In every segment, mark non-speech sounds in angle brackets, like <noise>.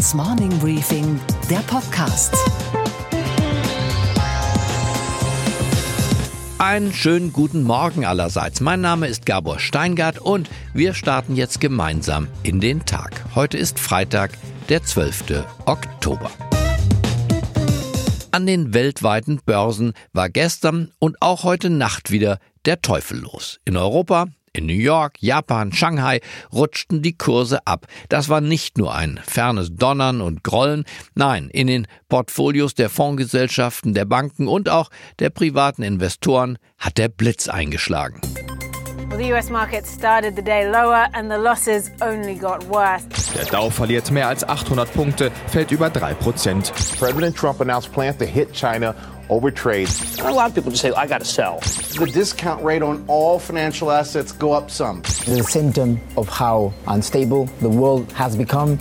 Handelsblatts Morning Briefing, der Podcast. Einen schönen guten Morgen allerseits. Mein Name ist Gabor Steingart und wir starten jetzt gemeinsam in den Tag. Heute ist Freitag, der 12. Oktober. An den weltweiten Börsen war gestern und auch heute Nacht wieder der Teufel los. In Europa, in New York, Japan, Shanghai rutschten die Kurse ab. Das war nicht nur ein fernes Donnern und Grollen, nein, in den Portfolios der Fondsgesellschaften, der Banken und auch der privaten Investoren hat der Blitz eingeschlagen. The US market started the day lower and the losses only got worse. Der Dow verliert mehr als 800 Punkte, fällt über 3 Prozent. President Trump announced plans to hit China over trade. A lot of people just say, I got to sell. The discount rate on all financial assets go up some. The symptom of how unstable the world has become.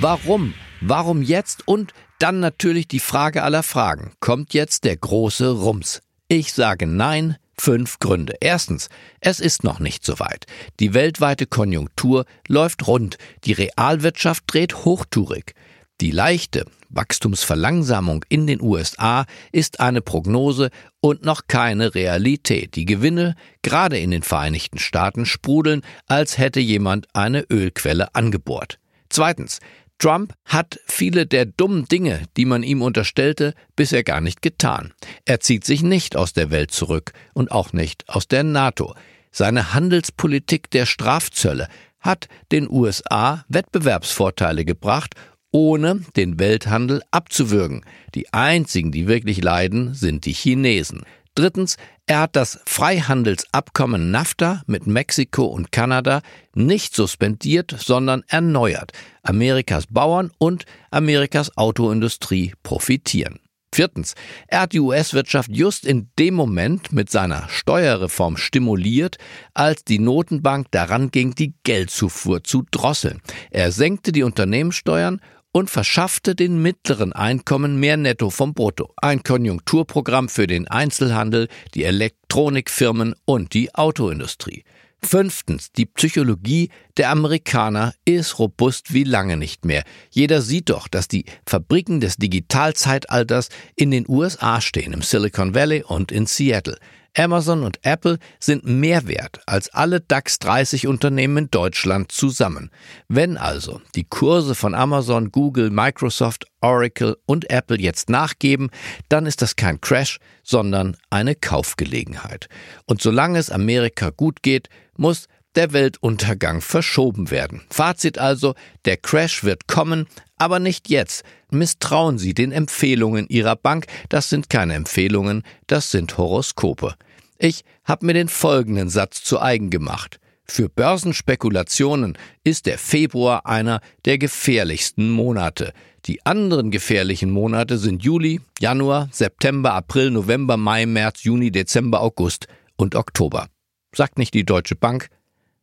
Warum? Warum jetzt? Und dann natürlich die Frage aller Fragen. Kommt jetzt der große Rums? Ich sage nein, Fünf Gründe. Erstens, es ist noch nicht so weit. Die weltweite Konjunktur läuft rund, die Realwirtschaft dreht hochtourig. Die leichte Wachstumsverlangsamung in den USA ist eine Prognose und noch keine Realität. Die Gewinne, gerade in den Vereinigten Staaten, sprudeln, als hätte jemand eine Ölquelle angebohrt. Zweitens, Trump hat viele der dummen Dinge, die man ihm unterstellte, bisher gar nicht getan. Er zieht sich nicht aus der Welt zurück und auch nicht aus der NATO. Seine Handelspolitik der Strafzölle hat den USA Wettbewerbsvorteile gebracht, ohne den Welthandel abzuwürgen. Die einzigen, die wirklich leiden, sind die Chinesen. Drittens, er hat das Freihandelsabkommen NAFTA mit Mexiko und Kanada nicht suspendiert, sondern erneuert. Amerikas Bauern und Amerikas Autoindustrie profitieren. Viertens, er hat die US-Wirtschaft just in dem Moment mit seiner Steuerreform stimuliert, als die Notenbank daran ging, die Geldzufuhr zu drosseln. Er senkte die Unternehmenssteuern und verschaffte den mittleren Einkommen mehr Netto vom Brutto. Ein Konjunkturprogramm für den Einzelhandel, die Elektronikfirmen und die Autoindustrie. Fünftens, die Psychologie der Amerikaner ist robust wie lange nicht mehr. Jeder sieht doch, dass die Fabriken des Digitalzeitalters in den USA stehen, im Silicon Valley und in Seattle. Amazon und Apple sind mehr wert als alle DAX 30 Unternehmen in Deutschland zusammen. Wenn also die Kurse von Amazon, Google, Microsoft, Oracle und Apple jetzt nachgeben, dann ist das kein Crash, sondern eine Kaufgelegenheit. Und solange es Amerika gut geht, muss der Weltuntergang verschoben werden. Fazit also, der Crash wird kommen, aber nicht jetzt. Misstrauen Sie den Empfehlungen Ihrer Bank, das sind keine Empfehlungen, das sind Horoskope. Ich habe mir den folgenden Satz zu eigen gemacht. Für Börsenspekulationen ist der Februar einer der gefährlichsten Monate. Die anderen gefährlichen Monate sind Juli, Januar, September, April, November, Mai, März, Juni, Dezember, August und Oktober. Sagt nicht die Deutsche Bank,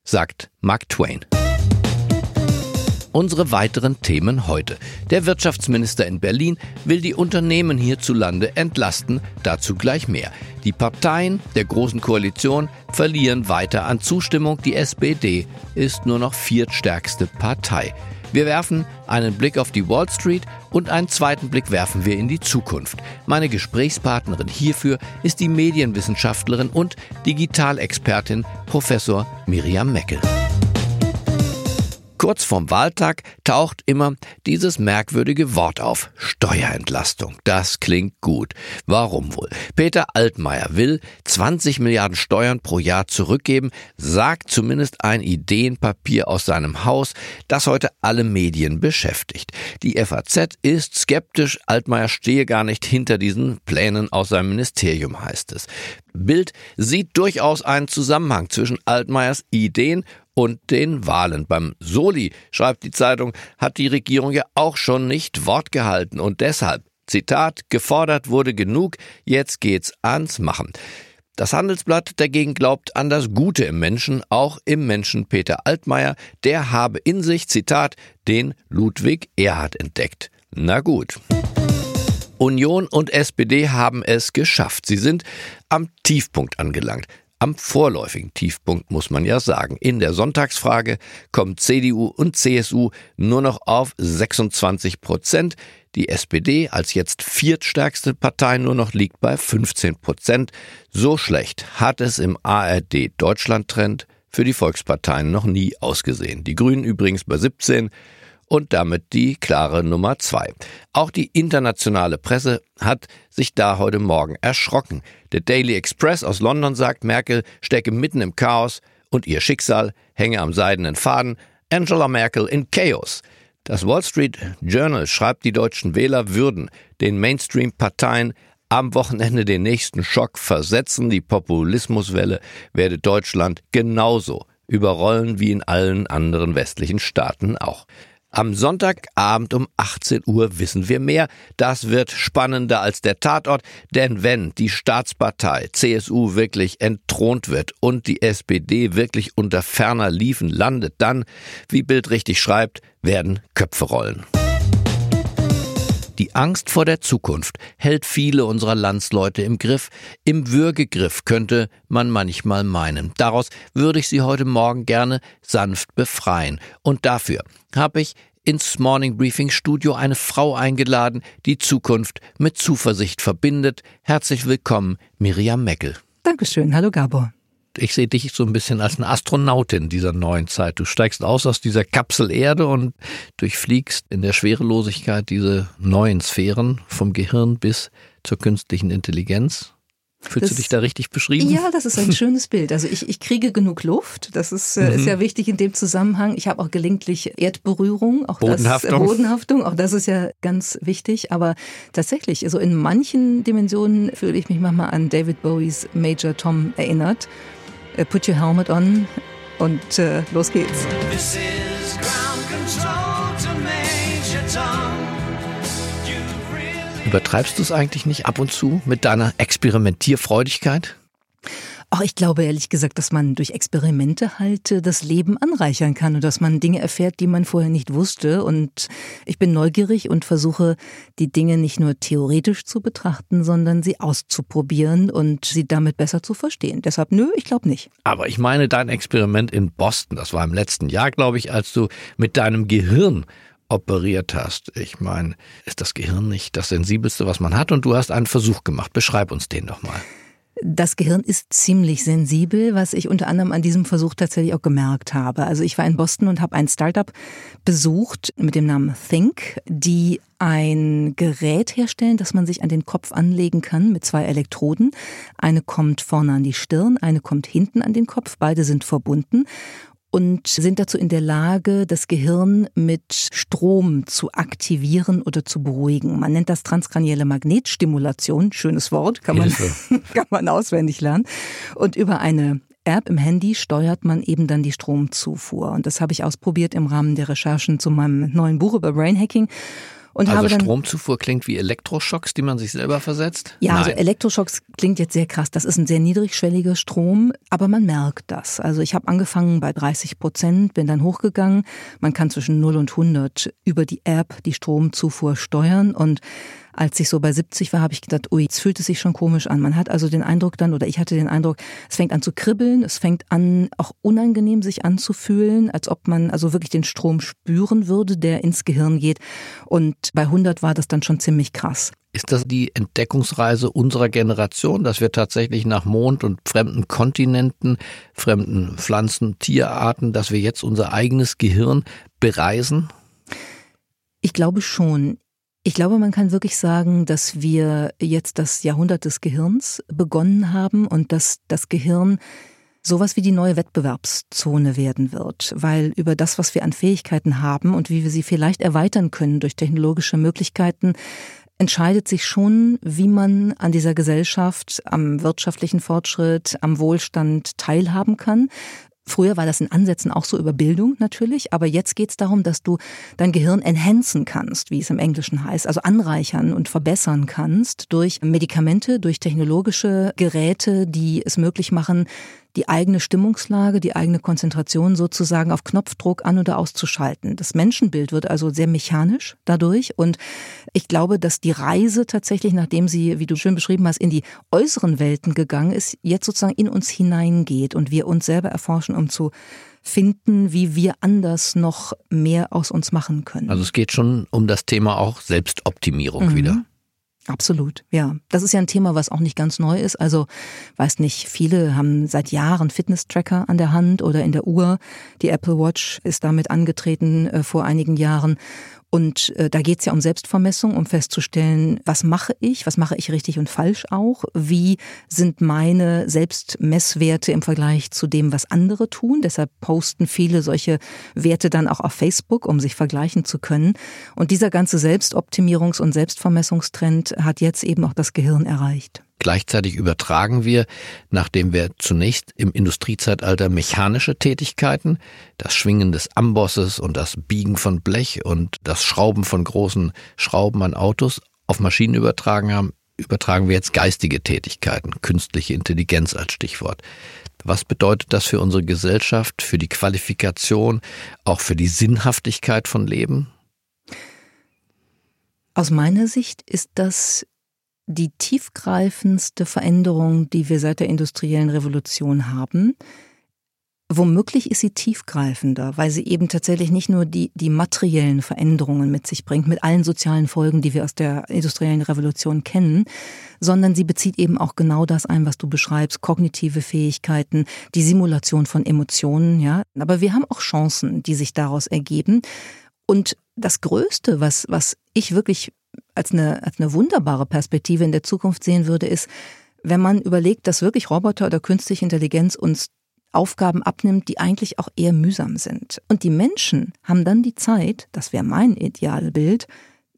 sagt Mark Twain. Unsere weiteren Themen heute. Der Wirtschaftsminister in Berlin will die Unternehmen hierzulande entlasten, dazu gleich mehr. Die Parteien der Großen Koalition verlieren weiter an Zustimmung. Die SPD ist nur noch viertstärkste Partei. Wir werfen einen Blick auf die Wall Street und einen zweiten Blick werfen wir in die Zukunft. Meine Gesprächspartnerin hierfür ist die Medienwissenschaftlerin und Digitalexpertin Professor Miriam Meckel. Kurz vorm Wahltag taucht immer dieses merkwürdige Wort auf. Steuerentlastung. Das klingt gut. Warum wohl? Peter Altmaier will 20 Milliarden Steuern pro Jahr zurückgeben, sagt zumindest ein Ideenpapier aus seinem Haus, das heute alle Medien beschäftigt. Die FAZ ist skeptisch. Altmaier stehe gar nicht hinter diesen Plänen aus seinem Ministerium, heißt es. Bild sieht durchaus einen Zusammenhang zwischen Altmaiers Ideen und den Wahlen. Beim Soli, schreibt die Zeitung, hat die Regierung ja auch schon nicht Wort gehalten und deshalb, Zitat, gefordert wurde genug, jetzt geht's ans Machen. Das Handelsblatt dagegen glaubt an das Gute im Menschen, auch im Menschen Peter Altmaier, der habe in sich, Zitat, den Ludwig Erhard entdeckt. Na gut. Union und SPD haben es geschafft. Sie sind am Tiefpunkt angelangt. Am vorläufigen Tiefpunkt, muss man ja sagen. In der Sonntagsfrage kommen CDU und CSU nur noch auf 26 Prozent. Die SPD als jetzt viertstärkste Partei nur noch liegt bei 15 Prozent. So schlecht hat es im ARD Deutschland-Trend für die Volksparteien noch nie ausgesehen. Die Grünen übrigens bei 17 und damit die klare Nummer zwei. Auch die internationale Presse hat sich da heute Morgen erschrocken. Der Daily Express aus London sagt, Merkel stecke mitten im Chaos und ihr Schicksal hänge am seidenen Faden. Angela Merkel in Chaos. Das Wall Street Journal schreibt, die deutschen Wähler würden den Mainstream-Parteien am Wochenende den nächsten Schock versetzen. Die Populismuswelle werde Deutschland genauso überrollen wie in allen anderen westlichen Staaten auch. Am Sonntagabend um 18 Uhr wissen wir mehr. Das wird spannender als der Tatort, denn wenn die Staatspartei CSU wirklich entthront wird und die SPD wirklich unter ferner Liefen landet, dann, wie Bild richtig schreibt, werden Köpfe rollen. Die Angst vor der Zukunft hält viele unserer Landsleute im Griff. Im Würgegriff könnte man manchmal meinen. Daraus würde ich Sie heute Morgen gerne sanft befreien. Und dafür habe ich ins Morning Briefing Studio eine Frau eingeladen, die Zukunft mit Zuversicht verbindet. Herzlich willkommen, Miriam Meckel. Dankeschön. Hallo Gabor ich sehe dich so ein bisschen als eine Astronautin dieser neuen Zeit. Du steigst aus aus dieser Kapsel Erde und durchfliegst in der Schwerelosigkeit diese neuen Sphären vom Gehirn bis zur künstlichen Intelligenz. Fühlst das, du dich da richtig beschrieben? Ja, das ist ein schönes <laughs> Bild. Also ich, ich kriege genug Luft. Das ist, äh, mhm. ist ja wichtig in dem Zusammenhang. Ich habe auch gelegentlich Erdberührung, auch Bodenhaftung. Das, äh, Bodenhaftung, auch das ist ja ganz wichtig. Aber tatsächlich, also in manchen Dimensionen fühle ich mich manchmal an David Bowies Major Tom erinnert. Äh, put your helmet on und äh, los geht's. Übertreibst du es eigentlich nicht ab und zu mit deiner Experimentierfreudigkeit? Auch ich glaube ehrlich gesagt, dass man durch Experimente halt äh, das Leben anreichern kann und dass man Dinge erfährt, die man vorher nicht wusste. Und ich bin neugierig und versuche, die Dinge nicht nur theoretisch zu betrachten, sondern sie auszuprobieren und sie damit besser zu verstehen. Deshalb, nö, ich glaube nicht. Aber ich meine dein Experiment in Boston, das war im letzten Jahr, glaube ich, als du mit deinem Gehirn operiert hast. Ich meine, ist das Gehirn nicht das Sensibelste, was man hat? Und du hast einen Versuch gemacht. Beschreib uns den doch mal. Das Gehirn ist ziemlich sensibel, was ich unter anderem an diesem Versuch tatsächlich auch gemerkt habe. Also ich war in Boston und habe ein Startup besucht mit dem Namen Think, die ein Gerät herstellen, das man sich an den Kopf anlegen kann mit zwei Elektroden. Eine kommt vorne an die Stirn, eine kommt hinten an den Kopf. Beide sind verbunden und sind dazu in der Lage, das Gehirn mit Strom zu aktivieren oder zu beruhigen. Man nennt das transkranielle Magnetstimulation, schönes Wort, kann man, <laughs> kann man auswendig lernen. Und über eine App im Handy steuert man eben dann die Stromzufuhr. Und das habe ich ausprobiert im Rahmen der Recherchen zu meinem neuen Buch über Brain Hacking. Und also Stromzufuhr klingt wie Elektroschocks, die man sich selber versetzt? Ja, also Nein. also Elektroschocks klingt jetzt sehr krass. Das ist ein sehr niedrigschwelliger Strom, aber man merkt das. Also ich habe angefangen bei 30 Prozent, bin dann hochgegangen. Man kann zwischen 0 und 100 über die App die Stromzufuhr steuern und als ich so bei 70 war, habe ich gedacht, ui, es fühlt es sich schon komisch an. Man hat also den Eindruck dann, oder ich hatte den Eindruck, es fängt an zu kribbeln, es fängt an, auch unangenehm sich anzufühlen, als ob man also wirklich den Strom spüren würde, der ins Gehirn geht. Und bei 100 war das dann schon ziemlich krass. Ist das die Entdeckungsreise unserer Generation, dass wir tatsächlich nach Mond und fremden Kontinenten, fremden Pflanzen, Tierarten, dass wir jetzt unser eigenes Gehirn bereisen? Ich glaube schon. Ich glaube, man kann wirklich sagen, dass wir jetzt das Jahrhundert des Gehirns begonnen haben und dass das Gehirn sowas wie die neue Wettbewerbszone werden wird, weil über das, was wir an Fähigkeiten haben und wie wir sie vielleicht erweitern können durch technologische Möglichkeiten, entscheidet sich schon, wie man an dieser Gesellschaft, am wirtschaftlichen Fortschritt, am Wohlstand teilhaben kann, Früher war das in Ansätzen auch so über Bildung natürlich, aber jetzt geht es darum, dass du dein Gehirn enhancen kannst, wie es im Englischen heißt, also anreichern und verbessern kannst durch Medikamente, durch technologische Geräte, die es möglich machen, die eigene Stimmungslage, die eigene Konzentration sozusagen auf Knopfdruck an- oder auszuschalten. Das Menschenbild wird also sehr mechanisch dadurch und ich glaube, dass die Reise tatsächlich, nachdem sie, wie du schön beschrieben hast, in die äußeren Welten gegangen ist, jetzt sozusagen in uns hineingeht und wir uns selber erforschen, um zu finden, wie wir anders noch mehr aus uns machen können. Also es geht schon um das Thema auch Selbstoptimierung mhm. wieder. Absolut, ja. Das ist ja ein Thema, was auch nicht ganz neu ist. Also, weiß nicht, viele haben seit Jahren Fitness-Tracker an der Hand oder in der Uhr. Die Apple Watch ist damit angetreten äh, vor einigen Jahren. Und äh, da geht es ja um Selbstvermessung, um festzustellen, was mache ich, was mache ich richtig und falsch auch, wie sind meine Selbstmesswerte im Vergleich zu dem, was andere tun. Deshalb posten viele solche Werte dann auch auf Facebook, um sich vergleichen zu können. Und dieser ganze Selbstoptimierungs- und Selbstvermessungstrend hat jetzt eben auch das Gehirn erreicht. Gleichzeitig übertragen wir, nachdem wir zunächst im Industriezeitalter mechanische Tätigkeiten, das Schwingen des Ambosses und das Biegen von Blech und das Schrauben von großen Schrauben an Autos auf Maschinen übertragen haben, übertragen wir jetzt geistige Tätigkeiten, künstliche Intelligenz als Stichwort. Was bedeutet das für unsere Gesellschaft, für die Qualifikation, auch für die Sinnhaftigkeit von Leben? Aus meiner Sicht ist das die tiefgreifendste Veränderung, die wir seit der industriellen Revolution haben. Womöglich ist sie tiefgreifender, weil sie eben tatsächlich nicht nur die, die materiellen Veränderungen mit sich bringt, mit allen sozialen Folgen, die wir aus der industriellen Revolution kennen, sondern sie bezieht eben auch genau das ein, was du beschreibst, kognitive Fähigkeiten, die Simulation von Emotionen, ja. Aber wir haben auch Chancen, die sich daraus ergeben. Und das Größte, was, was ich wirklich als eine, als eine wunderbare Perspektive in der Zukunft sehen würde, ist, wenn man überlegt, dass wirklich Roboter oder künstliche Intelligenz uns Aufgaben abnimmt, die eigentlich auch eher mühsam sind. Und die Menschen haben dann die Zeit, das wäre mein Idealbild,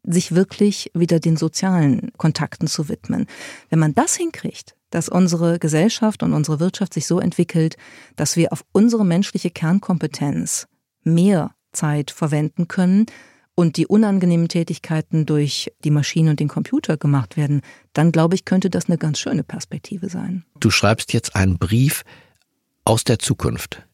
sich wirklich wieder den sozialen Kontakten zu widmen. Wenn man das hinkriegt, dass unsere Gesellschaft und unsere Wirtschaft sich so entwickelt, dass wir auf unsere menschliche Kernkompetenz mehr Zeit verwenden können, und die unangenehmen Tätigkeiten durch die Maschine und den Computer gemacht werden, dann glaube ich, könnte das eine ganz schöne Perspektive sein. Du schreibst jetzt einen Brief aus der Zukunft.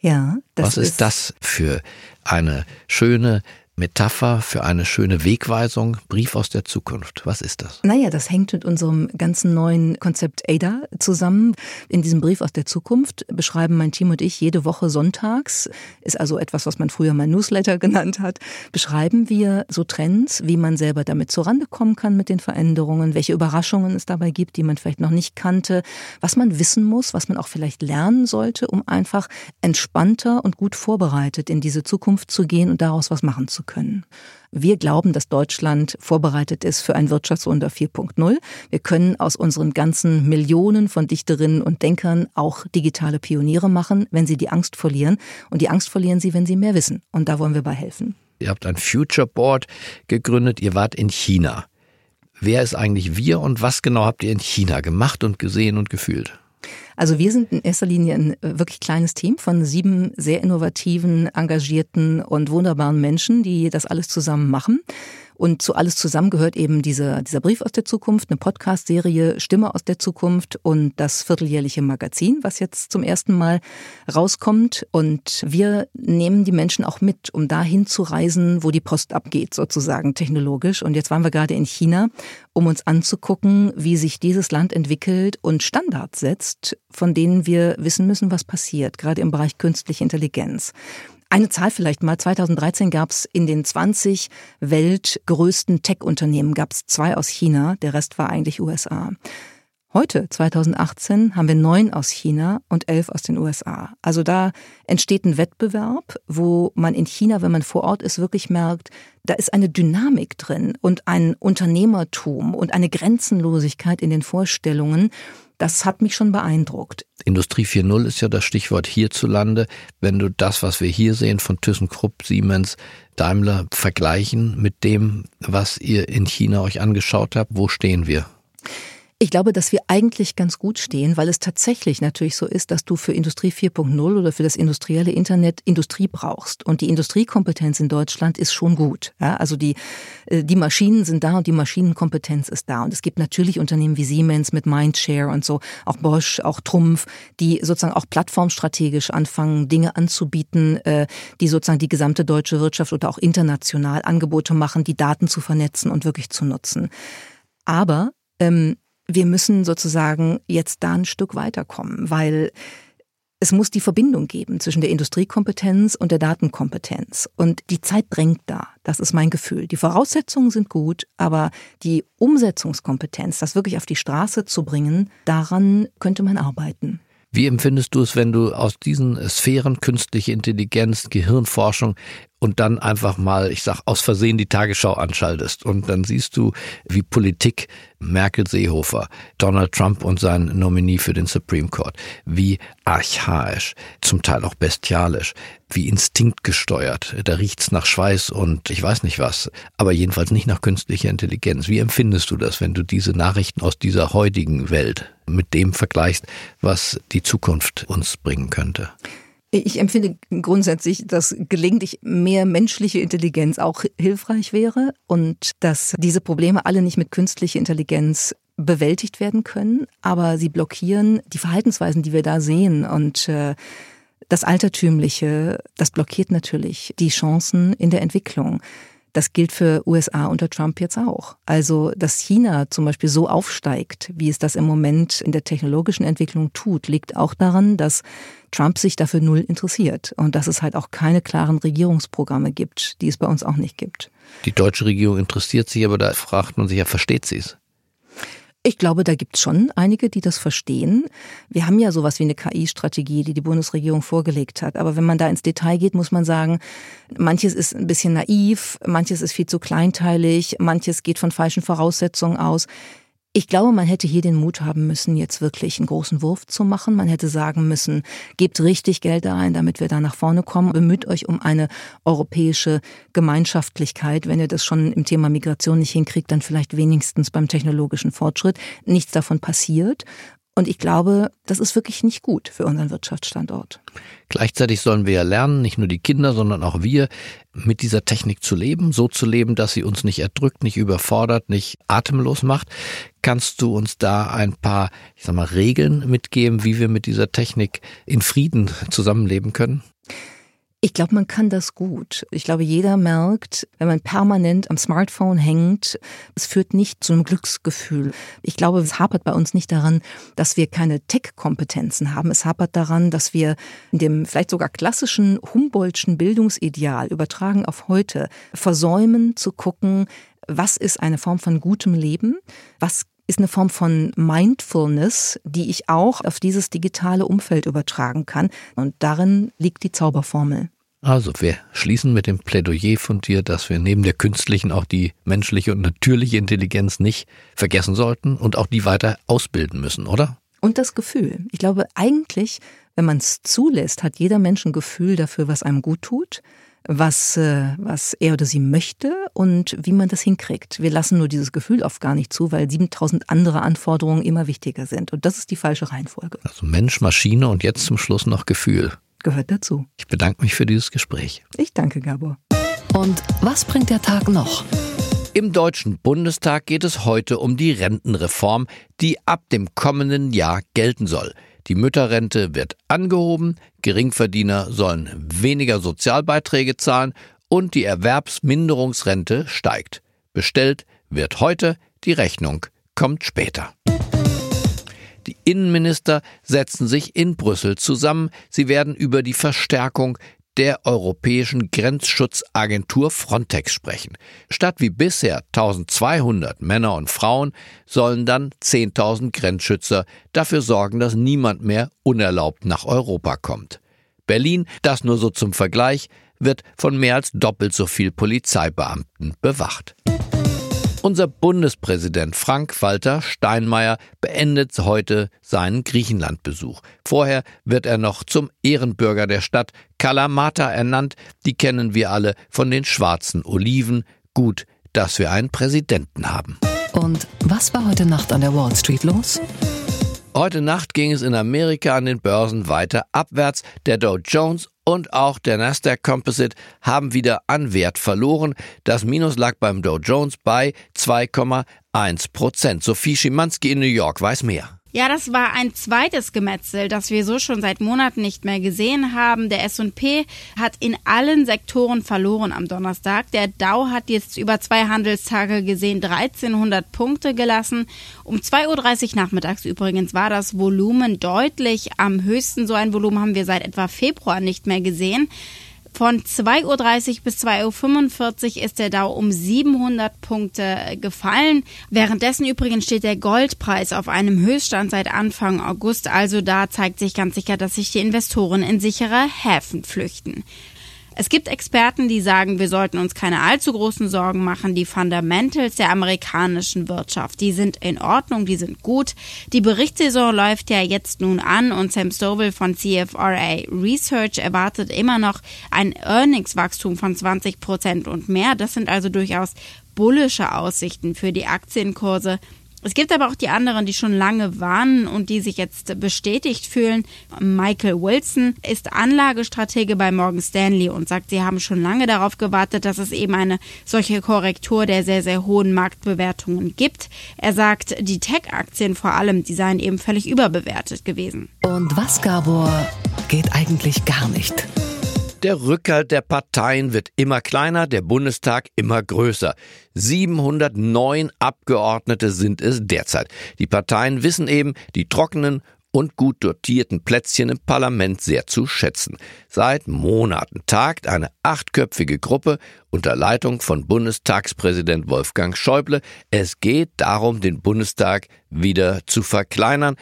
Ja, das Was ist, ist das für eine schöne Metapher für eine schöne Wegweisung, Brief aus der Zukunft. Was ist das? Naja, das hängt mit unserem ganzen neuen Konzept ADA zusammen. In diesem Brief aus der Zukunft beschreiben mein Team und ich jede Woche sonntags, ist also etwas, was man früher mal Newsletter <laughs> genannt hat, beschreiben wir so Trends, wie man selber damit zurande kommen kann mit den Veränderungen, welche Überraschungen es dabei gibt, die man vielleicht noch nicht kannte, was man wissen muss, was man auch vielleicht lernen sollte, um einfach entspannter und gut vorbereitet in diese Zukunft zu gehen und daraus was machen zu können. Wir glauben, dass Deutschland vorbereitet ist für ein Wirtschaftswunder 4.0. Wir können aus unseren ganzen Millionen von Dichterinnen und Denkern auch digitale Pioniere machen, wenn sie die Angst verlieren. Und die Angst verlieren sie, wenn sie mehr wissen. Und da wollen wir bei helfen. Ihr habt ein Future Board gegründet. Ihr wart in China. Wer ist eigentlich wir und was genau habt ihr in China gemacht und gesehen und gefühlt? Also wir sind in erster Linie ein äh, wirklich kleines Team von sieben sehr innovativen, engagierten und wunderbaren Menschen, die das alles zusammen machen. Und zu alles zusammen gehört eben dieser, dieser Brief aus der Zukunft, eine Podcast-Serie Stimme aus der Zukunft und das vierteljährliche Magazin, was jetzt zum ersten Mal rauskommt. Und wir nehmen die Menschen auch mit, um dahin zu reisen, wo die Post abgeht, sozusagen technologisch. Und jetzt waren wir gerade in China, um uns anzugucken, wie sich dieses Land entwickelt und Standards setzt, von denen wir wissen müssen, was passiert, gerade im Bereich künstliche Intelligenz. Eine Zahl vielleicht mal. 2013 gab es in den 20 weltgrößten Tech-Unternehmen gab es zwei aus China, der Rest war eigentlich USA. Heute, 2018, haben wir neun aus China und elf aus den USA. Also da entsteht ein Wettbewerb, wo man in China, wenn man vor Ort ist, wirklich merkt, da ist eine Dynamik drin und ein Unternehmertum und eine Grenzenlosigkeit in den Vorstellungen, das hat mich schon beeindruckt. Industrie 4.0 ist ja das Stichwort hierzulande. Wenn du das, was wir hier sehen von ThyssenKrupp, Siemens, Daimler vergleichen mit dem, was ihr in China euch angeschaut habt, wo stehen wir? Ich glaube, dass wir eigentlich ganz gut stehen, weil es tatsächlich natürlich so ist, dass du für Industrie 4.0 oder für das industrielle Internet Industrie brauchst. Und die Industriekompetenz in Deutschland ist schon gut. Ja, also die, äh, die Maschinen sind da und die Maschinenkompetenz ist da. Und es gibt natürlich Unternehmen wie Siemens mit Mindshare und so, auch Bosch, auch Trumpf, die sozusagen auch plattformstrategisch anfangen, Dinge anzubieten, äh, die sozusagen die gesamte deutsche Wirtschaft oder auch international Angebote machen, die Daten zu vernetzen und wirklich zu nutzen. Aber ähm, wir müssen sozusagen jetzt da ein Stück weiterkommen, weil es muss die Verbindung geben zwischen der Industriekompetenz und der Datenkompetenz. Und die Zeit drängt da. Das ist mein Gefühl. Die Voraussetzungen sind gut, aber die Umsetzungskompetenz, das wirklich auf die Straße zu bringen, daran könnte man arbeiten. Wie empfindest du es, wenn du aus diesen Sphären künstliche Intelligenz, Gehirnforschung und dann einfach mal, ich sag, aus Versehen die Tagesschau anschaltest und dann siehst du, wie Politik Merkel Seehofer, Donald Trump und sein Nominee für den Supreme Court, wie archaisch, zum Teil auch bestialisch, wie instinktgesteuert. Da riecht's nach Schweiß und ich weiß nicht was, aber jedenfalls nicht nach künstlicher Intelligenz. Wie empfindest du das, wenn du diese Nachrichten aus dieser heutigen Welt mit dem vergleichst, was die Zukunft uns bringen könnte? Ich empfinde grundsätzlich, dass gelegentlich mehr menschliche Intelligenz auch hilfreich wäre und dass diese Probleme alle nicht mit künstlicher Intelligenz bewältigt werden können, aber sie blockieren die Verhaltensweisen, die wir da sehen und äh, das Altertümliche, das blockiert natürlich die Chancen in der Entwicklung. Das gilt für USA unter Trump jetzt auch. Also, dass China zum Beispiel so aufsteigt, wie es das im Moment in der technologischen Entwicklung tut, liegt auch daran, dass Trump sich dafür null interessiert und dass es halt auch keine klaren Regierungsprogramme gibt, die es bei uns auch nicht gibt. Die deutsche Regierung interessiert sich, aber da fragt man sich ja, versteht sie es? Ich glaube, da gibt es schon einige, die das verstehen. Wir haben ja sowas wie eine KI-Strategie, die die Bundesregierung vorgelegt hat. Aber wenn man da ins Detail geht, muss man sagen, manches ist ein bisschen naiv, manches ist viel zu kleinteilig, manches geht von falschen Voraussetzungen aus. Ich glaube, man hätte hier den Mut haben müssen, jetzt wirklich einen großen Wurf zu machen. Man hätte sagen müssen, gebt richtig Geld da rein, damit wir da nach vorne kommen. Bemüht euch um eine europäische Gemeinschaftlichkeit. Wenn ihr das schon im Thema Migration nicht hinkriegt, dann vielleicht wenigstens beim technologischen Fortschritt. Nichts davon passiert. Und ich glaube, das ist wirklich nicht gut für unseren Wirtschaftsstandort. Gleichzeitig sollen wir ja lernen, nicht nur die Kinder, sondern auch wir, mit dieser Technik zu leben, so zu leben, dass sie uns nicht erdrückt, nicht überfordert, nicht atemlos macht. Kannst du uns da ein paar, ich sag mal, Regeln mitgeben, wie wir mit dieser Technik in Frieden zusammenleben können? Ich glaube, man kann das gut. Ich glaube, jeder merkt, wenn man permanent am Smartphone hängt, es führt nicht zu einem Glücksgefühl. Ich glaube, es hapert bei uns nicht daran, dass wir keine Tech-Kompetenzen haben. Es hapert daran, dass wir in dem vielleicht sogar klassischen Humboldtschen Bildungsideal übertragen auf heute versäumen zu gucken, was ist eine Form von gutem Leben? Was ist eine Form von Mindfulness, die ich auch auf dieses digitale Umfeld übertragen kann. Und darin liegt die Zauberformel. Also wir schließen mit dem Plädoyer von dir, dass wir neben der künstlichen auch die menschliche und natürliche Intelligenz nicht vergessen sollten und auch die weiter ausbilden müssen, oder? Und das Gefühl. Ich glaube eigentlich, wenn man es zulässt, hat jeder Mensch ein Gefühl dafür, was einem gut tut was, äh, was er oder sie möchte und wie man das hinkriegt. Wir lassen nur dieses Gefühl oft gar nicht zu, weil 7000 andere Anforderungen immer wichtiger sind. Und das ist die falsche Reihenfolge. Also Mensch, Maschine und jetzt zum Schluss noch Gefühl. Gehört dazu. Ich bedanke mich für dieses Gespräch. Ich danke, Gabor. Und was bringt der Tag noch? Im Deutschen Bundestag geht es heute um die Rentenreform, die ab dem kommenden Jahr gelten soll. Die Mütterrente wird angehoben, Geringverdiener sollen weniger Sozialbeiträge zahlen und die Erwerbsminderungsrente steigt. Bestellt wird heute, die Rechnung kommt später. Die Innenminister setzen sich in Brüssel zusammen. Sie werden über die Verstärkung der Europäischen Grenzschutzagentur Frontex sprechen. Statt wie bisher 1200 Männer und Frauen sollen dann 10.000 Grenzschützer dafür sorgen, dass niemand mehr unerlaubt nach Europa kommt. Berlin, das nur so zum Vergleich, wird von mehr als doppelt so viel Polizeibeamten bewacht. Unser Bundespräsident Frank-Walter Steinmeier beendet heute seinen Griechenlandbesuch. Vorher wird er noch zum Ehrenbürger der Stadt Kalamata ernannt. Die kennen wir alle von den schwarzen Oliven. Gut, dass wir einen Präsidenten haben. Und was war heute Nacht an der Wall Street los? Heute Nacht ging es in Amerika an den Börsen weiter abwärts. Der Dow Jones und auch der Nasdaq Composite haben wieder an Wert verloren. Das Minus lag beim Dow Jones bei 2,1 Prozent. Sophie Schimanski in New York weiß mehr. Ja, das war ein zweites Gemetzel, das wir so schon seit Monaten nicht mehr gesehen haben. Der S&P hat in allen Sektoren verloren am Donnerstag. Der Dow hat jetzt über zwei Handelstage gesehen 1300 Punkte gelassen. Um 2.30 Uhr nachmittags übrigens war das Volumen deutlich am höchsten. So ein Volumen haben wir seit etwa Februar nicht mehr gesehen. Von 2.30 Uhr bis 2.45 Uhr ist der Dow um 700 Punkte gefallen. Währenddessen übrigens steht der Goldpreis auf einem Höchststand seit Anfang August. Also da zeigt sich ganz sicher, dass sich die Investoren in sichere Häfen flüchten. Es gibt Experten, die sagen, wir sollten uns keine allzu großen Sorgen machen. Die Fundamentals der amerikanischen Wirtschaft, die sind in Ordnung, die sind gut. Die Berichtssaison läuft ja jetzt nun an und Sam Stovall von CFRA Research erwartet immer noch ein Earningswachstum von 20 Prozent und mehr. Das sind also durchaus bullische Aussichten für die Aktienkurse. Es gibt aber auch die anderen, die schon lange warnen und die sich jetzt bestätigt fühlen. Michael Wilson ist Anlagestratege bei Morgan Stanley und sagt, sie haben schon lange darauf gewartet, dass es eben eine solche Korrektur der sehr, sehr hohen Marktbewertungen gibt. Er sagt, die Tech-Aktien vor allem, die seien eben völlig überbewertet gewesen. Und was, Gabor, geht eigentlich gar nicht? Der Rückhalt der Parteien wird immer kleiner, der Bundestag immer größer. 709 Abgeordnete sind es derzeit. Die Parteien wissen eben, die trockenen und gut dotierten Plätzchen im Parlament sehr zu schätzen. Seit Monaten tagt eine achtköpfige Gruppe unter Leitung von Bundestagspräsident Wolfgang Schäuble. Es geht darum, den Bundestag wieder zu verkleinern.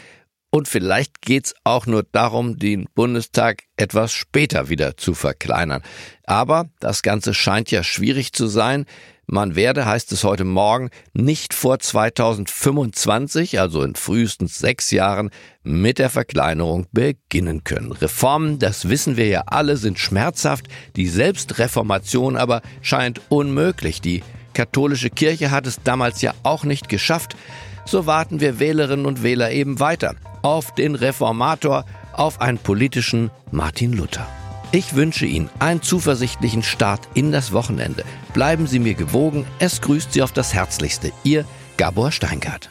Und vielleicht geht's auch nur darum, den Bundestag etwas später wieder zu verkleinern. Aber das Ganze scheint ja schwierig zu sein. Man werde, heißt es heute Morgen, nicht vor 2025, also in frühestens sechs Jahren, mit der Verkleinerung beginnen können. Reformen, das wissen wir ja alle, sind schmerzhaft. Die Selbstreformation aber scheint unmöglich. Die katholische Kirche hat es damals ja auch nicht geschafft. So warten wir Wählerinnen und Wähler eben weiter auf den Reformator, auf einen politischen Martin Luther. Ich wünsche Ihnen einen zuversichtlichen Start in das Wochenende. Bleiben Sie mir gewogen. Es grüßt Sie auf das Herzlichste. Ihr Gabor Steingart.